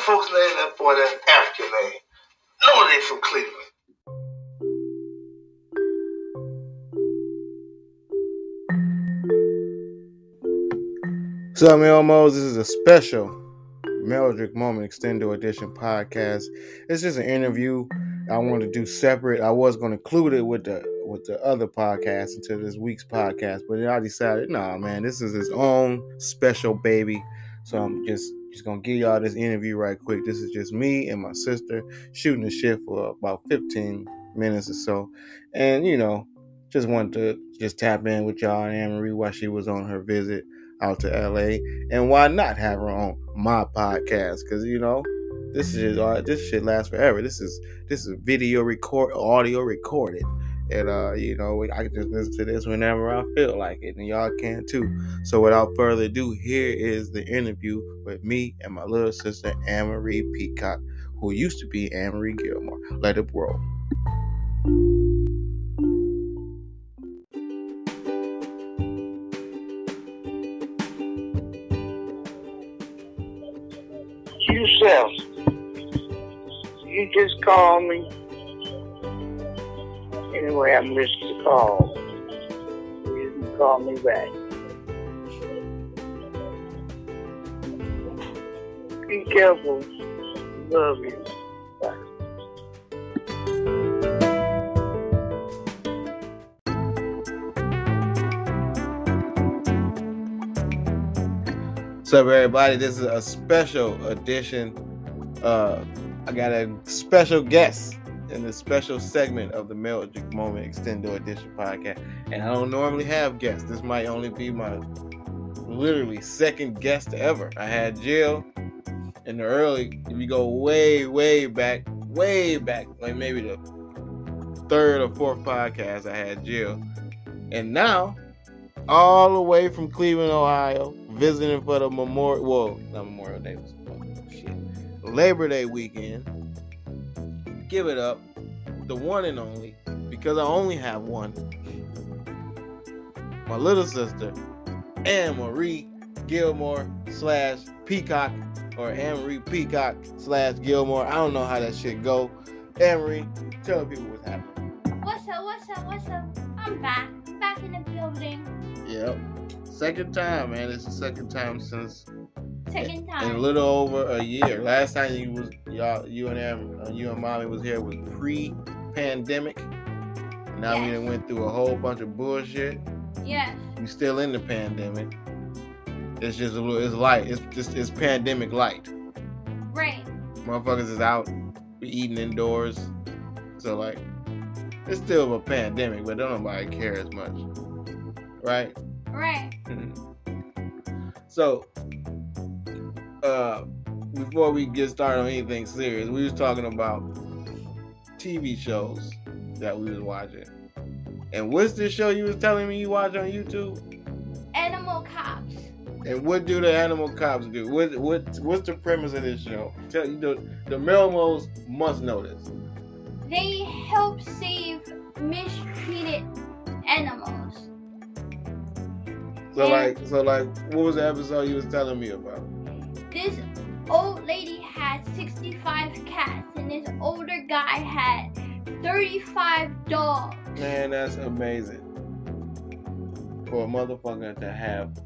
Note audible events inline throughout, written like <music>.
folks name that boy that African name. No, they from Cleveland. So, Melmos, this is a special Meldrick Moment Extendo Edition podcast. It's just an interview I wanted to do separate. I was going to include it with the with the other podcast into this week's podcast, but I decided, nah, man, this is his own special baby. So I'm just just gonna give y'all this interview right quick. This is just me and my sister shooting the shit for about 15 minutes or so, and you know, just wanted to just tap in with y'all and Anne Marie while she was on her visit out to LA, and why not have her on my podcast? Because you know, this is uh, this shit lasts forever. This is this is video record, audio recorded, and uh, you know, I can just listen to this whenever I feel like it, and y'all can too. So without further ado, here is the interview with me and my little sister Anne Marie Peacock, who used to be Anne Marie Gilmore. Let it roll. yourself. You just call me. Anyway, I missed the call. You can call me back. Be careful. Love you. What's up, everybody? This is a special edition. Uh, I got a special guest in the special segment of the Meldrick Moment Extendo Edition podcast. And I don't normally have guests. This might only be my literally second guest ever. I had Jill in the early, if you go way, way back, way back, like maybe the third or fourth podcast, I had Jill. And now, all the way from Cleveland, Ohio, visiting for the Memorial, well, not Memorial Day, oh, shit, Labor Day weekend. Give it up, the one and only, because I only have one. My little sister, Anne Marie Gilmore slash Peacock, or Anne Marie Peacock slash Gilmore. I don't know how that shit go. Anne Marie, tell people what's happening. What's up? What's up? What's up? I'm back. Back in the building. Yep. Second time, man. It's the second time since Second in a little over a year. Last time you was y'all, you and Am, uh, you and mommy was here was pre-pandemic. Now we done went through a whole bunch of bullshit. Yes. We still in the pandemic. It's just a little. It's light. It's just it's pandemic light. Right. Motherfuckers is out. We eating indoors. So like, it's still a pandemic, but don't nobody care as much, right? Right. So, uh, before we get started on anything serious, we was talking about TV shows that we was watching. And what's this show you was telling me you watch on YouTube? Animal cops. And what do the animal cops do? What what what's the premise of this show? Tell you the the Melmos must know this. They help save mistreated animals. So Yeah. like so like what was the episode you was telling me about? This old lady had 65 cats, and this older guy had 35 dogs. Man, that's amazing. For a motherfucker to have.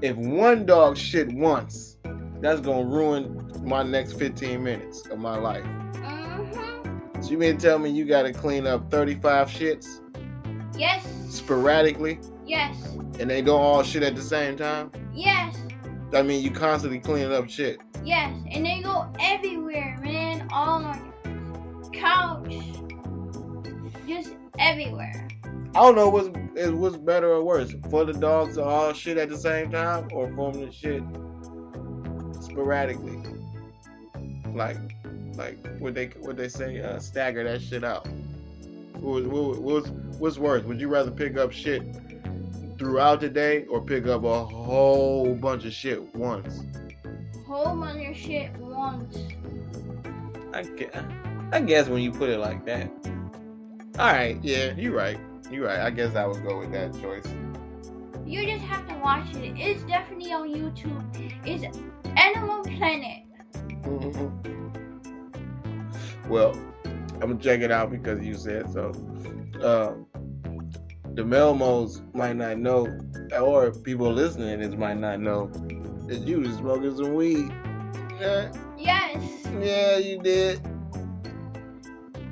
If one dog shit once, that's gonna ruin my next 15 minutes of my life. Mm-hmm. So you mean to tell me you gotta clean up 35 shits Yes. sporadically Yes. and they don't all shit at the same time? Yes. I mean you constantly cleaning up shit. Yes. And they go everywhere, man. All on your couch. Just everywhere. I don't know what's is what's better or worse. For the dogs to all shit at the same time or for them to shit sporadically. Like like what they what they say, uh, stagger that shit out. What, what, what's what's worse? Would you rather pick up shit throughout the day or pick up a whole bunch of shit once? Whole bunch of shit once. I guess, I guess when you put it like that. All right, yeah, you're right. You're right. I guess I would go with that choice. You just have to watch it. It's definitely on YouTube. It's Animal Planet. Well, I'm gonna check it out because you said so. Uh, the Melmos might not know, or people listening this might not know that you was smoking some weed. Yeah, Yes. yeah, you did.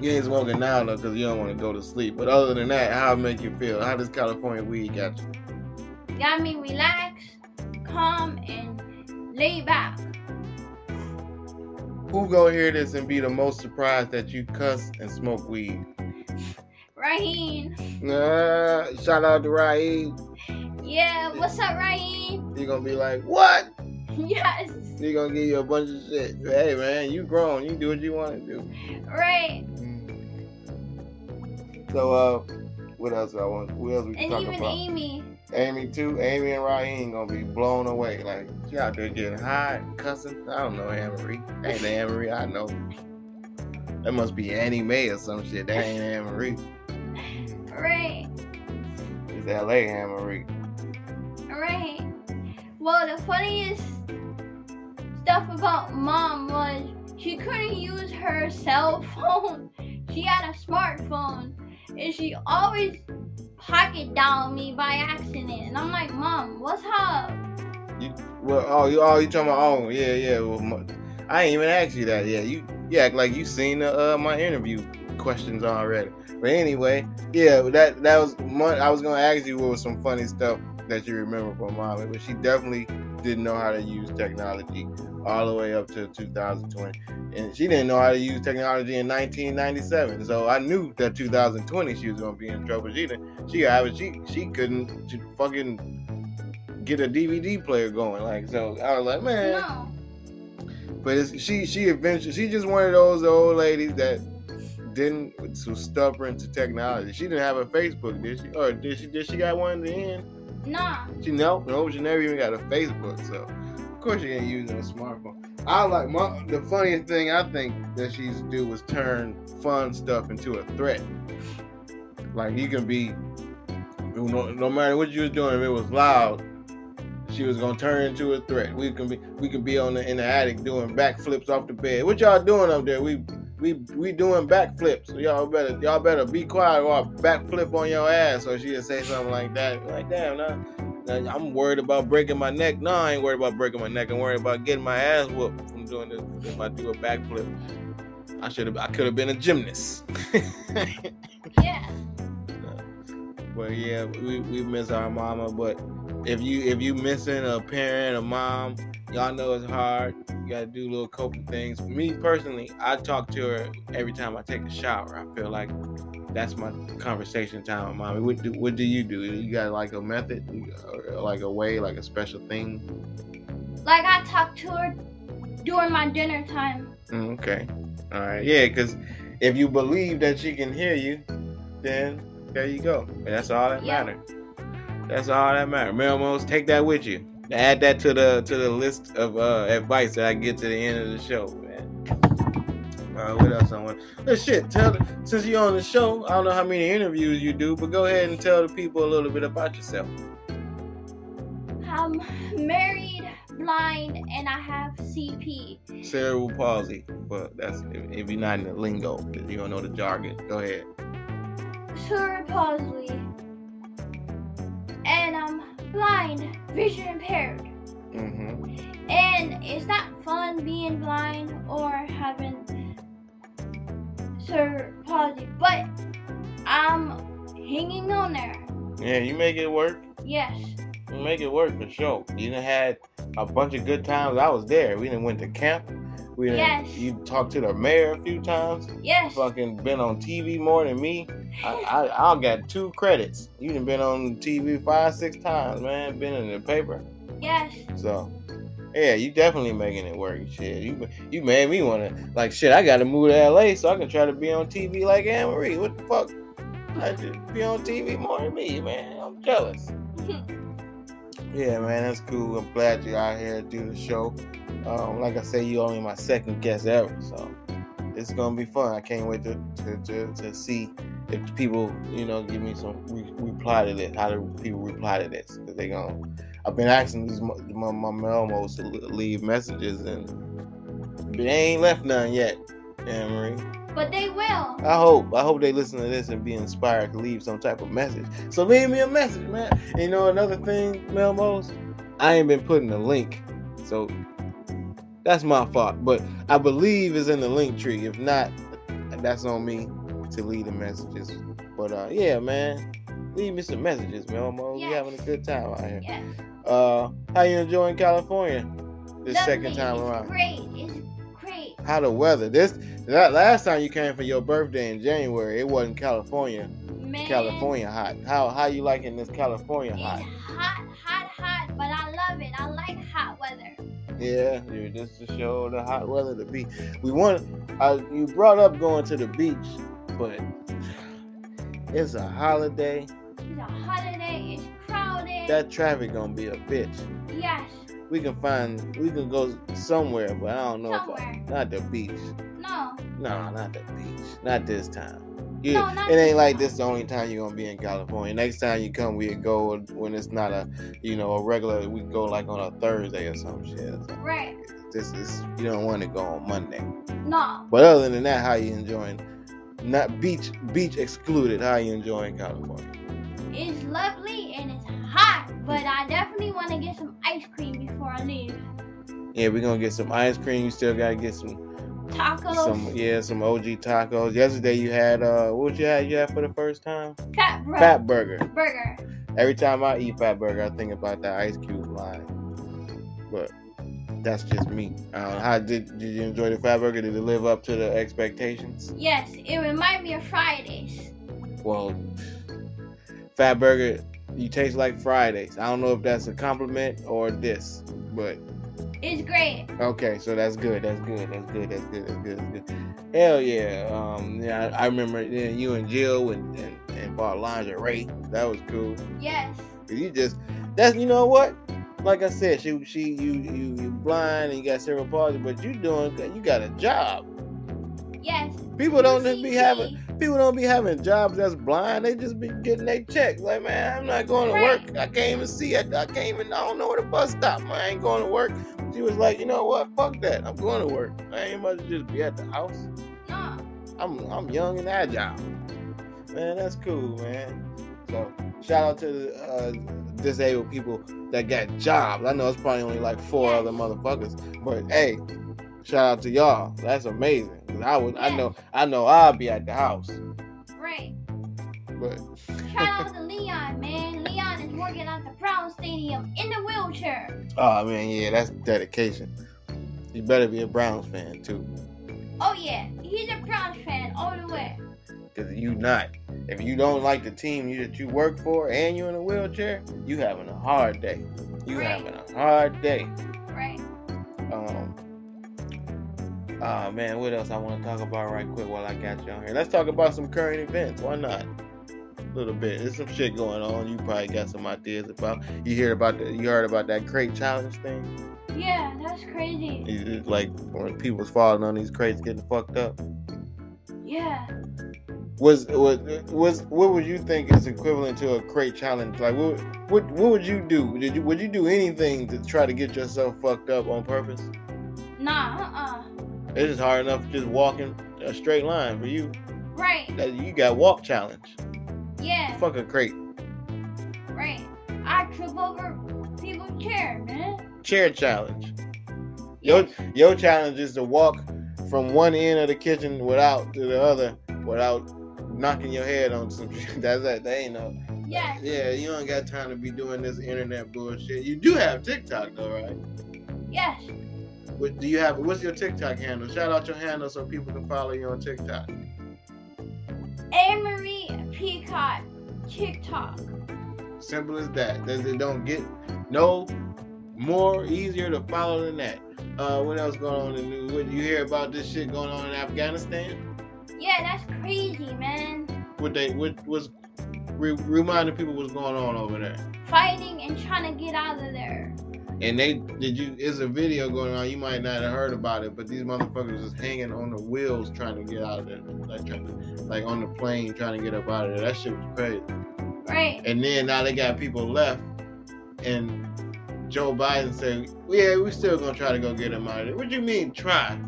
You ain't smoking now though, cause you don't want to go to sleep. But other than that, how it make you feel? How does California weed got you? Got me relaxed, calm, and laid back. Who go hear this and be the most surprised that you cuss and smoke weed? Raheem. Nah, shout out to Raheem. Yeah, what's up, Raheem? You're gonna be like, what? <laughs> Yes. He gonna give you a bunch of shit. Hey man, you grown. You do what you want to do. Right. So uh, what else I want? What else we can And talk even about? Amy. Amy too. Amy and Raheem gonna be blown away. Like she out there getting high, cussing. I don't know Anne Marie. Ain't Anne Marie. I know. That must be Annie Mae or some shit. That ain't Anne Right. It's L.A. Anne Marie. Right. Well, the funniest stuff about mom was she couldn't use her cell <laughs> phone. She had a smartphone, and she always pocket dialed me by accident. And I'm like, Mom, what's up? You, well, oh, you, oh, you talking about? Oh, yeah, yeah. Well, I ain't even asked you that. Yeah, you, you act like you seen the, uh, my interview questions already. But anyway, yeah, that that was. One, I was gonna ask you what was some funny stuff that you remember from mommy, but she definitely didn't know how to use technology all the way up to 2020, and she didn't know how to use technology in 1997. So I knew that 2020 she was gonna be in trouble. She didn't. She got she she couldn't she fucking get a DVD player going. Like so, I was like, man. No. But it's, she she eventually she just one of those old ladies that didn't was stubborn to technology. She didn't have a Facebook, did she? Or did she? Did she got one in the end? Nah. She no, no, she never even got a Facebook. So of course she ain't using a smartphone. I like my the funniest thing I think that she's do was turn fun stuff into a threat. Like you can be no, no matter what you was doing, if it was loud, she was gonna turn into a threat. We can be we can be on the in the attic doing backflips off the bed. What y'all doing up there? We we we doing backflips. Y'all better y'all better be quiet or I'll backflip on your ass. So she'd say something like that. Like damn, nah, I'm worried about breaking my neck. No, I ain't worried about breaking my neck. I'm worried about getting my ass whooped from doing this. If I do a backflip, I should have I could have been a gymnast. <laughs> Yeah. But yeah, we, we miss our mama. But if you if you missing a parent, a mom, y'all know it's hard. You gotta do little coping things. Me personally, I talk to her every time I take a shower. I feel like that's my conversation time with mommy. What do, what do you do? You got like a method, like a way, like a special thing? Like I talk to her during my dinner time. Mm, Okay, all right, yeah. Because if you believe that she can hear you, then there you go. And that's all that Yeah. matters. That's all that matters. Melmos, take that with you. Add that to the to the list of uh, advice that I get to the end of the show, man. Uh, what else I want? Uh, shit, tell since you're on the show, I don't know how many interviews you do, but go ahead and tell the people a little bit about yourself. I'm married, blind, and I have CP. Cerebral palsy, but that's if, if you're not in the lingo, you don't know the jargon. Go ahead. Cerebral palsy, and I'm blind, vision impaired. Mm-hmm. And it's not fun being blind or having cerebral palsy, but I'm hanging on there. Yeah, you make it work. Yes, You make it work for sure. You done had a bunch of good times. I was there. We done went to camp. We Yes. You talked to the mayor a few times. yes, Fucking been on TV more than me. I, I I got two credits. You done been on TV five six times, man. Been in the paper. yes. So. Yeah, you definitely making it work. Shit, you you made me wanna like shit. I gotta move to LA so I can try to be on TV like Anne Marie. What the fuck? I should be on TV more than me, man. I'm jealous. <laughs> Yeah, man, that's cool. I'm glad you're out here to do the show. Um, like I say, you only my second guest ever, so it's gonna be fun. I can't wait to to, to, to see if people, you know, give me some re- reply to this. How do people reply to this? Because they gonna. I've been asking these my, my, my to leave messages, and they ain't left none yet. Anne Marie. But they will. I hope. I hope they listen to this and be inspired to leave some type of message. So leave me a message, man. And you know another thing, Melmos? I ain't been putting a link. So that's my fault. But I believe it's in the link tree. If not, that's on me to leave the messages. But uh yeah, man. Leave me some messages, Melmos. Yes. We having a good time out here. Yes. Uh how you enjoying California this Lovely. second time it's around? Great. It's great. How the weather? This that last time you came for your birthday in January, it wasn't California. Man, California hot. How how you liking this California It's hot? hot, hot, hot, but I love it. I like hot weather. Yeah, dude, just to show the hot weather to be. We want. Uh, you brought up going to the beach, but it's a holiday. It's a holiday. It's crowded. That traffic gonna be a bitch. yes. We can find. We can go somewhere, but I don't know. Somewhere. not the beach. No. No, not the beach. Not this time. You, No, it ain't like this the only time you're gonna be in California. Next time you come, we go when it's not a, you know, a regular. We go like on a Thursday or some shit. Right. This is you don't want to go on Monday. No. But other than that, how you enjoying? Not beach, beach excluded. How you enjoying California? It's lovely and it's hot, but I definitely want to get some ice cream before I leave. Yeah, we're gonna get some ice cream. You still gotta get some, Tacos, some yeah, some OG tacos. Yesterday you had uh, what you had? You had for the first time? fat bro- Fatburger. burger. Every time I eat Fatburger, I think about that Ice Cube line. But that's just me. Uh, how did did you enjoy the Fatburger? Did it live up to the expectations? Yes, it reminded me of Fridays. Well, Fatburger, you taste like Fridays. I don't know if that's a compliment or this, but It's great. okay, so that's good. That's good. That's good. That's good. That's good. That's good. Hell yeah. Um, yeah, I, I remember yeah, you and Jill and, and, and bought lingerie. That was cool. Yes. You just that's you know what? Like I said, she she you you you blind and you got cerebral palsy, but you doing you got a job. Yes. People don't just be having people don't be having jobs that's blind. They just be getting their checks. Like man, I'm not going to work. I can't even see it. I can't even. I don't know where the bus stop. Man, I ain't going to work. She was like, you know what? Fuck that. I'm going to work. I ain't about to just be at the house. I'm I'm young and agile. Man, that's cool, man. So shout out to the uh, disabled people that got jobs. I know it's probably only like four other motherfuckers, but hey, shout out to y'all. That's amazing. I would, I know, I know I'll be at the house, Right. but Shout out to Leon, man. Leon is working at the Brown Stadium in the wheelchair. oh man, yeah, that's dedication. You better be a Browns fan too, Oh yeah, he's a Browns fan all the way. cause you not. If you don't like the team you, that you work for and you're in a wheelchair, you having a hard day. You Right. having a hard day. Right. Um. Ah man, what else I want to talk about right quick while I got you on here? Let's talk about some current events. Why not? A little bit. There's some shit going on. You probably got some ideas about. You hear about the. You heard about that crate challenge thing? Yeah, that's crazy. It's like when people's falling on these crates, getting fucked up. Yeah. Was was was what would you think is equivalent to a crate challenge? Like what what what would you do? Did you would you do anything to try to get yourself fucked up on purpose? Nah, uh-uh. It's just hard enough just walking a straight line for you. Right. That you got walk challenge. Yeah. Fuck a crate. Right. I trip over people's chair, man. Chair challenge. Your your challenge is to walk from one end of the kitchen without to the other without knocking your head on some shit. <laughs> That's that. They ain't no. Yes. Yeah, you don't got time to be doing this internet bullshit. You do have TikTok though, right? Yes. What do you have? What's your TikTok handle? Shout out your handle so people can follow you on TikTok. Anne-Marie Peacock TikTok. Simple as that. Does it don't get no more easier to follow than that. Uh, what else going on in the news? What, you hear about this shit going on in Afghanistan? Yeah, that's crazy, man. What they what was re- reminding people what's going on over there? Fighting and trying to get out of there. And they did you? It's a video going on. You might not have heard about it, but these motherfuckers is hanging on the wheels trying to get out of there, like trying to, like on the plane trying to get up out of there. That shit was crazy. Right. And then now they got people left, and Joe Biden said, "Yeah, we still gonna try to go get him out of there." What do you mean try?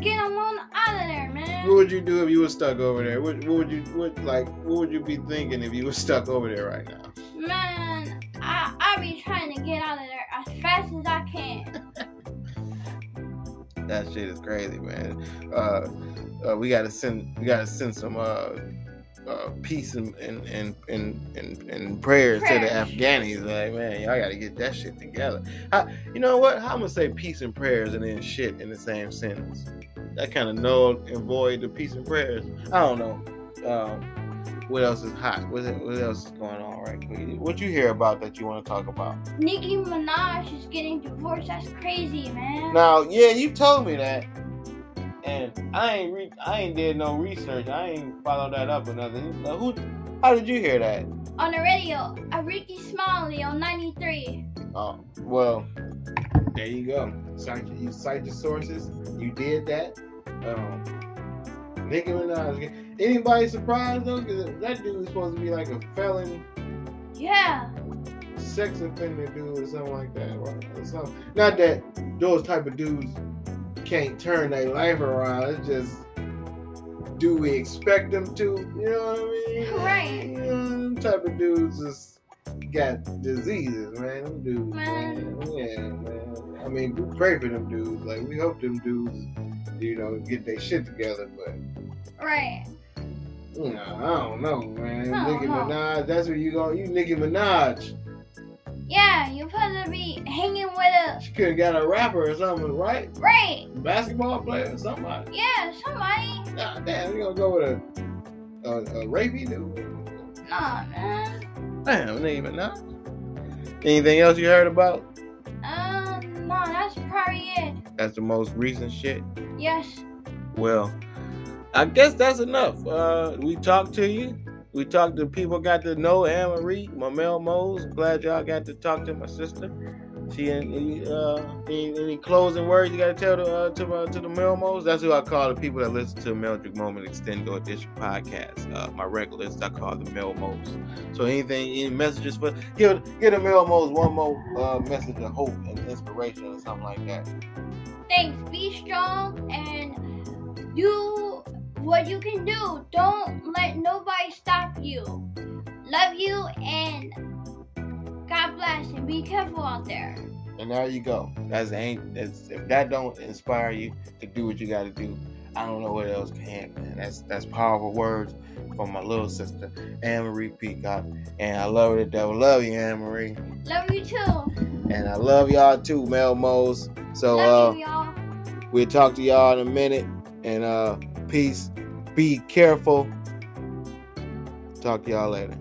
Get on out of there, man. What would you do if you were stuck over there? What, what would you what like? What would you be thinking if you were stuck over there right now? Man, I I be trying to get out of there as fast as I can. <laughs> That shit is crazy, man. Uh, uh, we gotta send we gotta send some uh, uh, peace and and, and and and and prayers to the. Afghanis. Like, man, y'all gotta get that shit together. How, you know what? I'm gonna say peace and prayers and then shit in the same sentence? That kind of null and void the peace and prayers. I don't know. Um, what else is hot? What, what else is going on right quick? What you hear about that you want to talk about? Nicki Minaj is getting divorced. That's crazy, man. Now, yeah, you told me that, and I ain't re- I ain't did no research. I ain't followed that up or nothing. Who? How did you hear that? On the radio, a Rickey Smiley on 93. Oh, well, there you go. Cite you cite your sources. You did that. Um, Nicki Minaj. Anybody surprised though? Because that dude is supposed to be like a felon, Yeah. sex offender dude or something like that, right? Or something. Not that those type of dudes can't turn their life around. It's just, do we expect them to? You know what I mean? <laughs> Right. You know, type of dudes just got diseases, man. Them dudes, Man. man. Yeah, man. I mean, we pray for them dudes. Like, we hope them dudes, you know, get their shit together. But, Right. you know, I don't know, man. Nicki. Minaj, that's where you go. You Nicki Minaj. Yeah, you're supposed to be hanging with a. She could have got a rapper or something, right? Right. Basketball player or somebody. Yeah, somebody. Nah, damn, you gonna go with a a, a rapey dude? Nah, man. Damn, Nicki Minaj. Anything else you heard about? Um, no, that's probably it. That's the most recent shit. Yes. Well, I guess that's enough. Uh, we talked to you. We talked to people, got to know Anne Marie, my Mel Mose. Glad y'all got to talk to my sister. She any uh, any, any closing words you got to tell to uh, to, uh, to the Mel Mose? That's who I call the people that listen to the Meldrick Moment Extendo Edition podcast. Uh, my regulars, I call the Mel Mose. So anything, any messages for give give the Mel Mose one more uh, message of hope and inspiration or something like that. Thanks. Be strong and do what you can do. Don't let nobody stop you. Love you and God bless and be careful out there. And there you go. That's ain't that's, if that don't inspire you to do what you got to do, I don't know what else can, man. That's that's powerful words from my little sister Anne Marie Peacock, and I love her to death. Love you, Anne Marie, Love you too. and I love y'all too, Mel Mose. So Love uh, you, y'all. we'll talk to y'all in a minute, and uh, peace. Be careful. Talk to y'all later.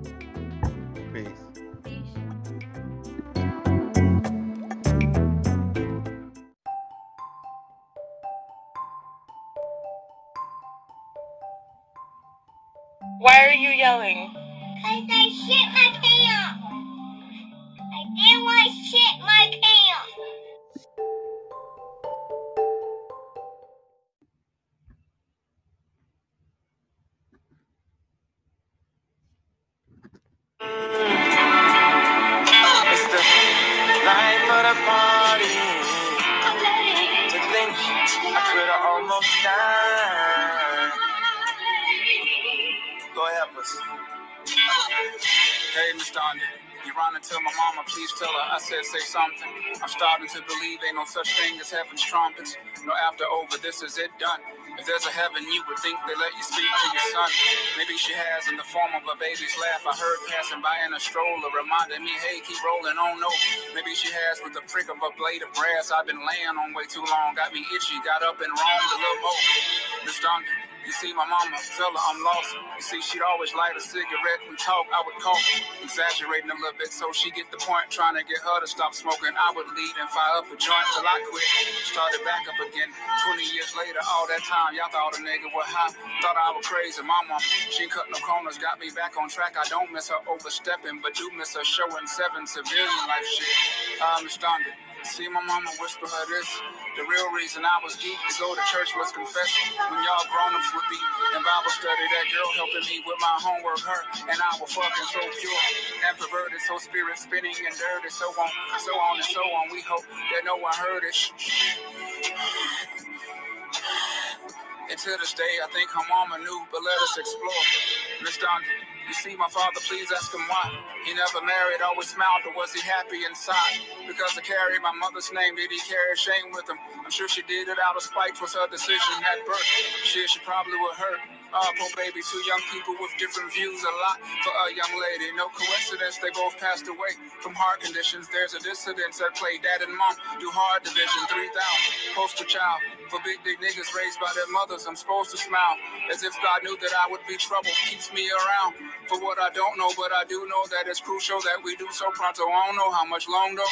Please tell her I said say something. I'm starting to believe ain't no such thing as heaven's trumpets. No after over, this is it done. If there's a heaven, you would think they let you speak to your son. Maybe she has in the form of a baby's laugh. I heard passing by in a stroller, reminding me, hey, keep rolling on. No, maybe she has with the prick of a blade of grass. I've been laying on way too long, got me itchy, got up and roamed a little more. Mr. Under, you see my mama, tell her I'm lost. You see, she'd always light a cigarette. We talk, I would cough, exaggerating a little bit so she get the point. Trying to get her to stop smoking. I would lead and fire up a joint till I quit. Started back up again. 20 years later, all that time, y'all thought a nigga was high. Thought I was crazy. Mom, she cut no corners, got me back on track. I don't miss her overstepping, but do miss her showing seven civilian life shit. I'm astounded. See my mama whisper her this. The real reason I was geek to go to church was confessing. When y'all grown-ups would be in Bible study, that girl helping me with my homework, her and I were fucking so pure and perverted, so spirit spinning and dirty, so on, so on and so on. We hope that no one heard it. And to this day, I think her mama knew, but let us explore. Miss Dondra, you see my father, please ask him why. He never married, always smiled, but was he happy inside? Because I carry my mother's name, did he carry shame with him? I'm sure she did it out of spite, was her decision at birth. Shit, she probably would hurt. Uh, poor baby, two young people with different views, a lot for a young lady. No coincidence, they both passed away from heart conditions. There's a dissidence at play. Dad and mom do hard division, 3,000. Poster child for big, big niggas raised by their mothers. I'm supposed to smile as if God knew that I would be trouble. Keeps me around for what I don't know, but I do know that it's crucial that we do so pronto. I don't know how much longer.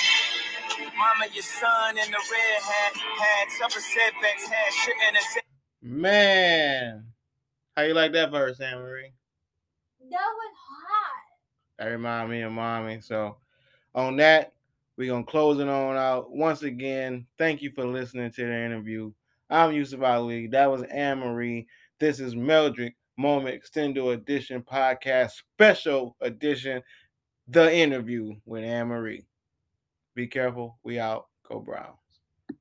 Mama, your son in the red hat had suffered setbacks, had shit in his Man, how you like that verse, Anne Marie? That was hot. That remind me of mommy. So on that, we're gonna close it on out. Once again, thank you for listening to the interview. I'm Yusuf Ali. That was Anne Marie. This is Meldrick Moment Extendo Edition Podcast Special Edition, the interview with Anne Marie. Be careful. We out. Go Brown.